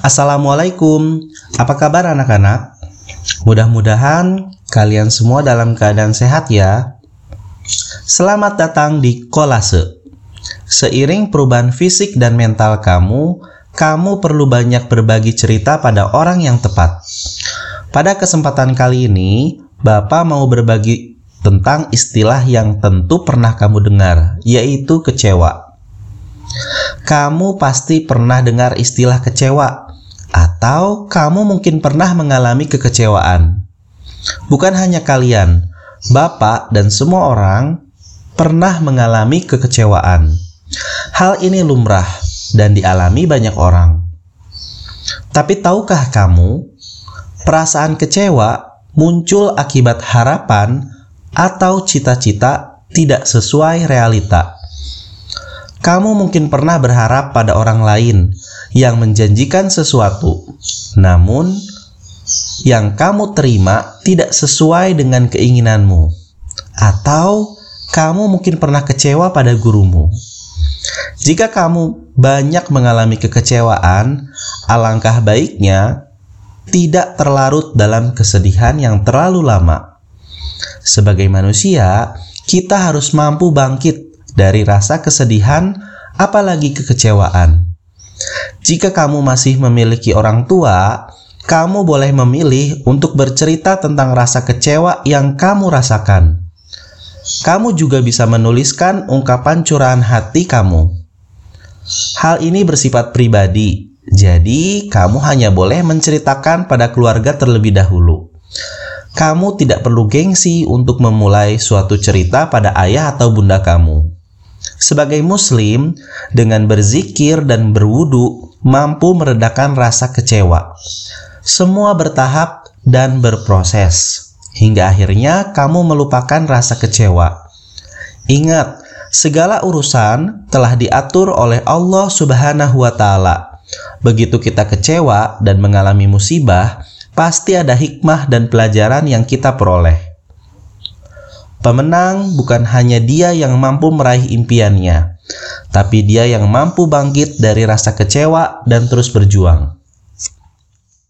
Assalamualaikum, apa kabar anak-anak? Mudah-mudahan kalian semua dalam keadaan sehat ya. Selamat datang di Kolase. Seiring perubahan fisik dan mental kamu, kamu perlu banyak berbagi cerita pada orang yang tepat. Pada kesempatan kali ini, Bapak mau berbagi tentang istilah yang tentu pernah kamu dengar, yaitu kecewa. Kamu pasti pernah dengar istilah kecewa, atau kamu mungkin pernah mengalami kekecewaan. Bukan hanya kalian, Bapak dan semua orang pernah mengalami kekecewaan. Hal ini lumrah dan dialami banyak orang. Tapi tahukah kamu, perasaan kecewa muncul akibat harapan atau cita-cita tidak sesuai realita. Kamu mungkin pernah berharap pada orang lain yang menjanjikan sesuatu, namun yang kamu terima tidak sesuai dengan keinginanmu, atau kamu mungkin pernah kecewa pada gurumu. Jika kamu banyak mengalami kekecewaan, alangkah baiknya tidak terlarut dalam kesedihan yang terlalu lama. Sebagai manusia, kita harus mampu bangkit dari rasa kesedihan, apalagi kekecewaan. Jika kamu masih memiliki orang tua, kamu boleh memilih untuk bercerita tentang rasa kecewa yang kamu rasakan. Kamu juga bisa menuliskan ungkapan curahan hati kamu. Hal ini bersifat pribadi, jadi kamu hanya boleh menceritakan pada keluarga terlebih dahulu. Kamu tidak perlu gengsi untuk memulai suatu cerita pada ayah atau bunda kamu. Sebagai muslim, dengan berzikir dan berwudu mampu meredakan rasa kecewa. Semua bertahap dan berproses, hingga akhirnya kamu melupakan rasa kecewa. Ingat, segala urusan telah diatur oleh Allah Subhanahu wa Ta'ala. Begitu kita kecewa dan mengalami musibah, pasti ada hikmah dan pelajaran yang kita peroleh. Pemenang bukan hanya dia yang mampu meraih impiannya, tapi dia yang mampu bangkit dari rasa kecewa dan terus berjuang.